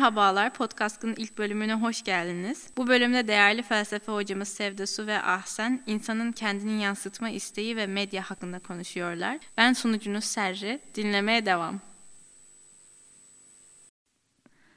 Merhabalar, Podcast'ın ilk bölümüne hoş geldiniz. Bu bölümde değerli felsefe hocamız Sevde Su ve Ahsen, insanın kendini yansıtma isteği ve medya hakkında konuşuyorlar. Ben sunucunuz Serri, dinlemeye devam.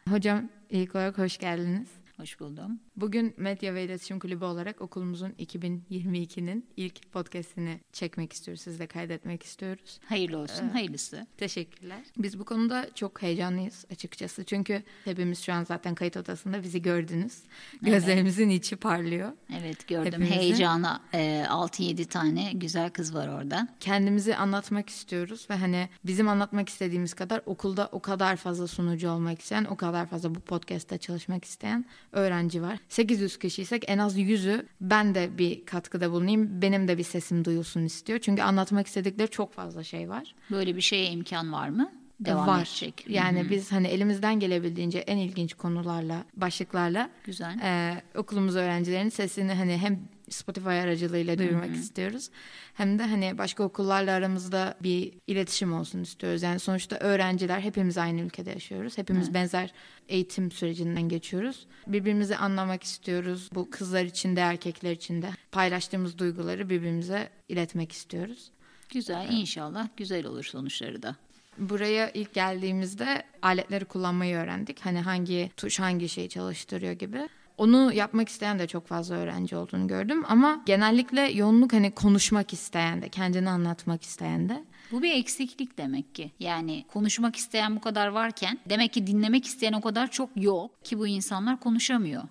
Hocam ilk olarak hoş geldiniz. Hoş buldum. Bugün Medya ve İletişim Kulübü olarak okulumuzun 2022'nin ilk podcastini çekmek istiyoruz. Sizle kaydetmek istiyoruz. Hayırlı olsun, ee, hayırlısı. Teşekkürler. Biz bu konuda çok heyecanlıyız açıkçası. Çünkü hepimiz şu an zaten kayıt odasında bizi gördünüz. Gözlerimizin evet. içi parlıyor. Evet gördüm. Hepimizin. Heyecana e, 6-7 tane güzel kız var orada. Kendimizi anlatmak istiyoruz ve hani bizim anlatmak istediğimiz kadar okulda o kadar fazla sunucu olmak isteyen, o kadar fazla bu podcast'te çalışmak isteyen öğrenci var. 800 kişiysek en az 100'ü ben de bir katkıda bulunayım. Benim de bir sesim duyulsun istiyor. Çünkü anlatmak istedikleri çok fazla şey var. Böyle bir şeye imkan var mı? Devam var. edecek. Yani Hı-hı. biz hani elimizden gelebildiğince en ilginç konularla, başlıklarla Güzel. E, okulumuz öğrencilerinin sesini hani hem Spotify aracılığıyla duyurmak Hı-hı. istiyoruz. Hem de hani başka okullarla aramızda bir iletişim olsun istiyoruz. Yani sonuçta öğrenciler hepimiz aynı ülkede yaşıyoruz. Hepimiz evet. benzer eğitim sürecinden geçiyoruz. Birbirimizi anlamak istiyoruz. Bu kızlar için de erkekler için de paylaştığımız duyguları birbirimize iletmek istiyoruz. Güzel inşallah güzel olur sonuçları da. Buraya ilk geldiğimizde aletleri kullanmayı öğrendik. Hani hangi tuş hangi şeyi çalıştırıyor gibi. Onu yapmak isteyen de çok fazla öğrenci olduğunu gördüm ama genellikle yoğunluk hani konuşmak isteyen de, kendini anlatmak isteyen de. Bu bir eksiklik demek ki. Yani konuşmak isteyen bu kadar varken demek ki dinlemek isteyen o kadar çok yok ki bu insanlar konuşamıyor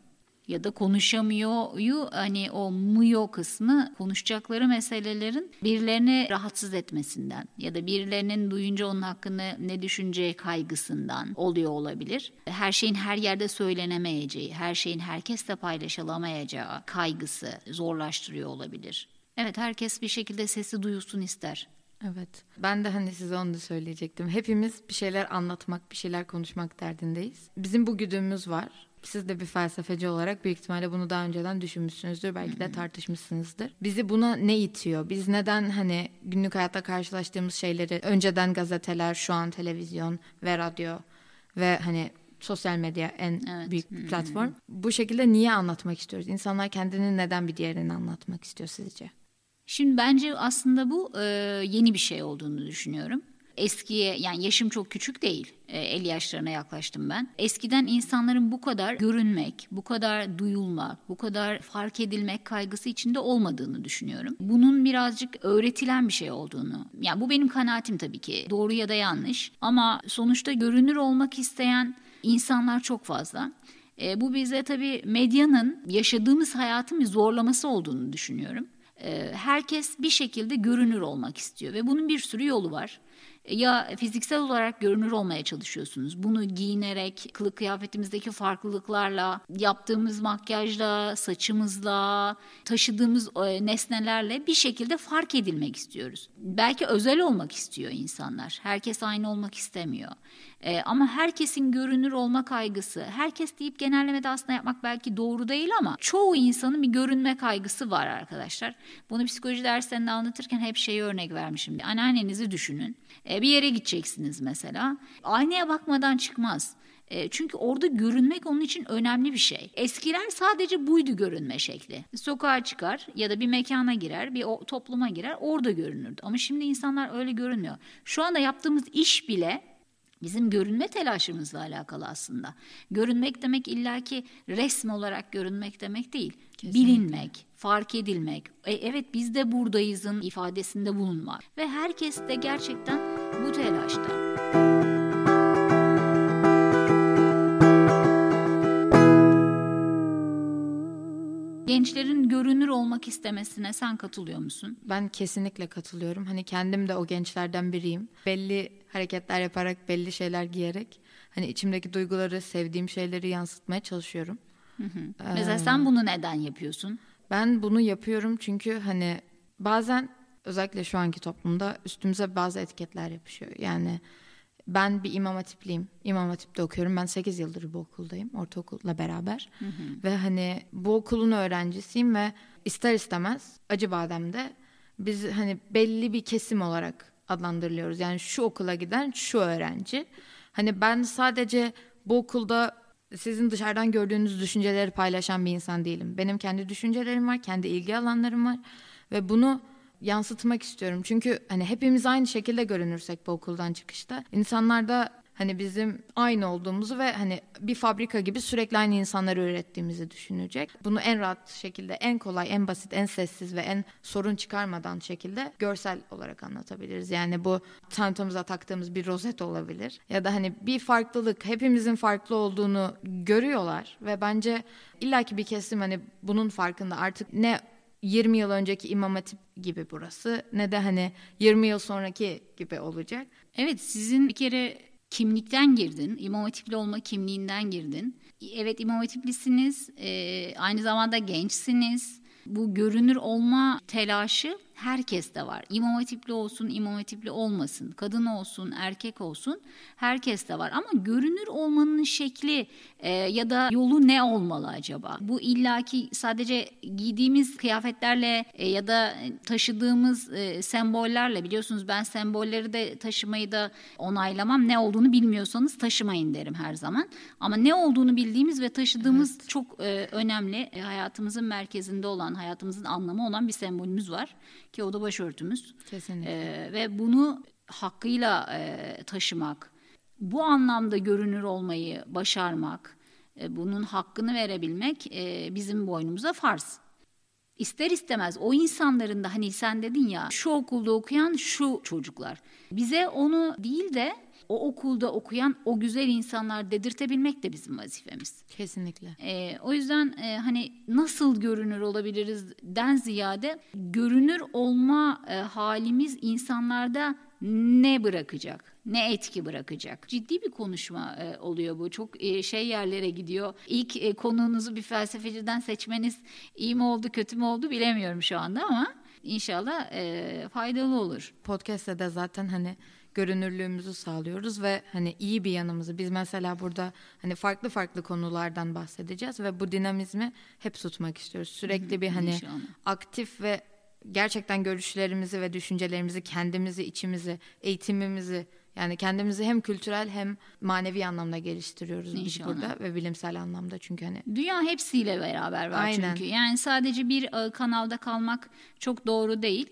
ya da konuşamıyoryu hani o muyo kısmı konuşacakları meselelerin birilerini rahatsız etmesinden ya da birilerinin duyunca onun hakkında ne düşüneceği kaygısından oluyor olabilir. Her şeyin her yerde söylenemeyeceği, her şeyin herkesle paylaşılamayacağı kaygısı zorlaştırıyor olabilir. Evet herkes bir şekilde sesi duyulsun ister. Evet. Ben de hani size onu da söyleyecektim. Hepimiz bir şeyler anlatmak, bir şeyler konuşmak derdindeyiz. Bizim bu güdümüz var siz de bir felsefeci olarak büyük ihtimalle bunu daha önceden düşünmüşsünüzdür. Belki de tartışmışsınızdır. Bizi buna ne itiyor? Biz neden hani günlük hayatta karşılaştığımız şeyleri önceden gazeteler, şu an televizyon ve radyo ve hani sosyal medya en evet. büyük platform. Bu şekilde niye anlatmak istiyoruz? İnsanlar kendini neden bir diğerini anlatmak istiyor sizce? Şimdi bence aslında bu e, yeni bir şey olduğunu düşünüyorum eskiye yani yaşım çok küçük değil. 50 e, yaşlarına yaklaştım ben. Eskiden insanların bu kadar görünmek, bu kadar duyulmak, bu kadar fark edilmek kaygısı içinde olmadığını düşünüyorum. Bunun birazcık öğretilen bir şey olduğunu. Yani bu benim kanaatim tabii ki. Doğru ya da yanlış. Ama sonuçta görünür olmak isteyen insanlar çok fazla. E, bu bize tabii medyanın yaşadığımız hayatın bir zorlaması olduğunu düşünüyorum. E, herkes bir şekilde görünür olmak istiyor ve bunun bir sürü yolu var ya fiziksel olarak görünür olmaya çalışıyorsunuz. Bunu giyinerek, kılık kıyafetimizdeki farklılıklarla, yaptığımız makyajla, saçımızla, taşıdığımız e, nesnelerle bir şekilde fark edilmek istiyoruz. Belki özel olmak istiyor insanlar. Herkes aynı olmak istemiyor. E, ama herkesin görünür olma kaygısı, herkes deyip genellemede aslında yapmak belki doğru değil ama çoğu insanın bir görünme kaygısı var arkadaşlar. Bunu psikoloji derslerinde anlatırken hep şeyi örnek vermişim. Anneannenizi düşünün. E, bir yere gideceksiniz mesela. Aynaya bakmadan çıkmaz. E, çünkü orada görünmek onun için önemli bir şey. Eskiler sadece buydu görünme şekli. Sokağa çıkar ya da bir mekana girer, bir topluma girer, orada görünürdü. Ama şimdi insanlar öyle görünmüyor. Şu anda yaptığımız iş bile bizim görünme telaşımızla alakalı aslında. Görünmek demek illaki resm olarak görünmek demek değil. Kesinlikle. Bilinmek, fark edilmek, e, evet biz de buradayızın ifadesinde bulunmak ve herkes de gerçekten bu telaşta. Gençlerin görünür olmak istemesine sen katılıyor musun? Ben kesinlikle katılıyorum. Hani kendim de o gençlerden biriyim. Belli hareketler yaparak, belli şeyler giyerek hani içimdeki duyguları, sevdiğim şeyleri yansıtmaya çalışıyorum. Hı hı. Ee, Mesela sen bunu neden yapıyorsun? Ben bunu yapıyorum çünkü hani bazen özellikle şu anki toplumda üstümüze bazı etiketler yapışıyor. Yani ben bir imam hatipliyim. İmam hatipte okuyorum. Ben 8 yıldır bu okuldayım. Ortaokulla beraber. Hı hı. Ve hani bu okulun öğrencisiyim ve ister istemez Acıbadem'de biz hani belli bir kesim olarak adlandırılıyoruz. Yani şu okula giden şu öğrenci. Hani ben sadece bu okulda sizin dışarıdan gördüğünüz düşünceleri paylaşan bir insan değilim. Benim kendi düşüncelerim var, kendi ilgi alanlarım var ve bunu yansıtmak istiyorum. Çünkü hani hepimiz aynı şekilde görünürsek bu okuldan çıkışta insanlar da hani bizim aynı olduğumuzu ve hani bir fabrika gibi sürekli aynı insanları ürettiğimizi düşünecek. Bunu en rahat şekilde, en kolay, en basit, en sessiz ve en sorun çıkarmadan şekilde görsel olarak anlatabiliriz. Yani bu çantamıza taktığımız bir rozet olabilir ya da hani bir farklılık, hepimizin farklı olduğunu görüyorlar ve bence illaki bir kesim hani bunun farkında artık ne 20 yıl önceki İmam Hatip gibi burası ne de hani 20 yıl sonraki gibi olacak. Evet sizin bir kere kimlikten girdin. İmam Hatipli olma kimliğinden girdin. Evet İmam Hatiplisiniz. E, aynı zamanda gençsiniz. Bu görünür olma telaşı herkeste var. İmam hatipli olsun, imam hatipli olmasın, kadın olsun, erkek olsun herkeste var. Ama görünür olmanın şekli e, ya da yolu ne olmalı acaba? Bu illaki sadece giydiğimiz kıyafetlerle e, ya da taşıdığımız e, sembollerle biliyorsunuz ben sembolleri de taşımayı da onaylamam. Ne olduğunu bilmiyorsanız taşımayın derim her zaman. Ama ne olduğunu bildiğimiz ve taşıdığımız evet. çok e, önemli. E, hayatımızın merkezinde olan, hayatımızın anlamı olan bir sembolümüz var ki o da başörtümüz. Kesinlikle. Ee, ve bunu hakkıyla e, taşımak, bu anlamda görünür olmayı başarmak, e, bunun hakkını verebilmek e, bizim boynumuza farz. İster istemez o insanların da hani sen dedin ya şu okulda okuyan şu çocuklar. Bize onu değil de o okulda okuyan o güzel insanlar dedirtebilmek de bizim vazifemiz. Kesinlikle. E, o yüzden e, hani nasıl görünür olabiliriz den ziyade görünür olma e, halimiz insanlarda ne bırakacak? Ne etki bırakacak? Ciddi bir konuşma e, oluyor bu. Çok e, şey yerlere gidiyor. İlk e, konuğunuzu bir felsefeciden seçmeniz iyi mi oldu, kötü mü oldu bilemiyorum şu anda ama inşallah e, faydalı olur. Podcast'te de zaten hani görünürlüğümüzü sağlıyoruz ve hani iyi bir yanımızı biz mesela burada hani farklı farklı konulardan bahsedeceğiz ve bu dinamizmi hep tutmak istiyoruz. Sürekli bir hani İnşallah. aktif ve gerçekten görüşlerimizi ve düşüncelerimizi, kendimizi, içimizi, eğitimimizi yani kendimizi hem kültürel hem manevi anlamda geliştiriyoruz İnşallah. biz burada ve bilimsel anlamda çünkü hani. Dünya hepsiyle beraber var Aynen. çünkü. Yani sadece bir e, kanalda kalmak çok doğru değil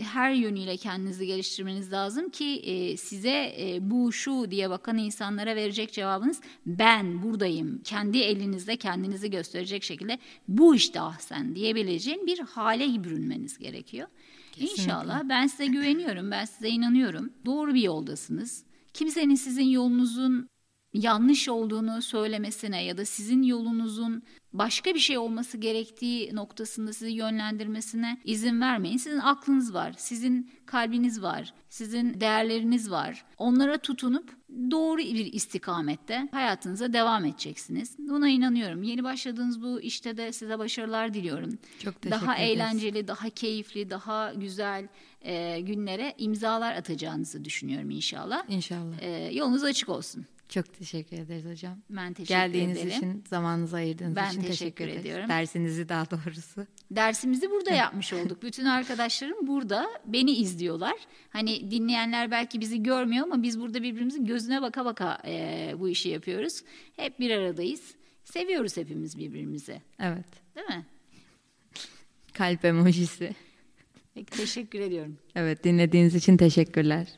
her yönüyle kendinizi geliştirmeniz lazım ki e, size e, bu şu diye bakan insanlara verecek cevabınız ben buradayım. Kendi elinizle kendinizi gösterecek şekilde bu işte ah sen diyebileceğin bir hale bürünmeniz gerekiyor. Kesinlikle. İnşallah ben size güveniyorum, ben size inanıyorum. Doğru bir yoldasınız. Kimsenin sizin yolunuzun yanlış olduğunu söylemesine ya da sizin yolunuzun başka bir şey olması gerektiği noktasında sizi yönlendirmesine izin vermeyin. Sizin aklınız var, sizin kalbiniz var, sizin değerleriniz var. Onlara tutunup doğru bir istikamette hayatınıza devam edeceksiniz. Buna inanıyorum. Yeni başladığınız bu işte de size başarılar diliyorum. Çok teşekkür Daha ederiz. eğlenceli, daha keyifli, daha güzel e, günlere imzalar atacağınızı düşünüyorum inşallah. İnşallah. E, yolunuz açık olsun. Çok teşekkür ederiz hocam. Ben teşekkür Geldiğiniz ederim. için, zamanınızı ayırdığınız ben için teşekkür, teşekkür ederiz. ediyorum. Dersinizi daha doğrusu. Dersimizi burada yapmış olduk. Bütün arkadaşlarım burada beni izliyorlar. Hani dinleyenler belki bizi görmüyor ama biz burada birbirimizin gözüne baka baka e, bu işi yapıyoruz. Hep bir aradayız. Seviyoruz hepimiz birbirimizi. Evet. Değil mi? Kalp emojisi. Peki, teşekkür ediyorum. Evet dinlediğiniz için teşekkürler.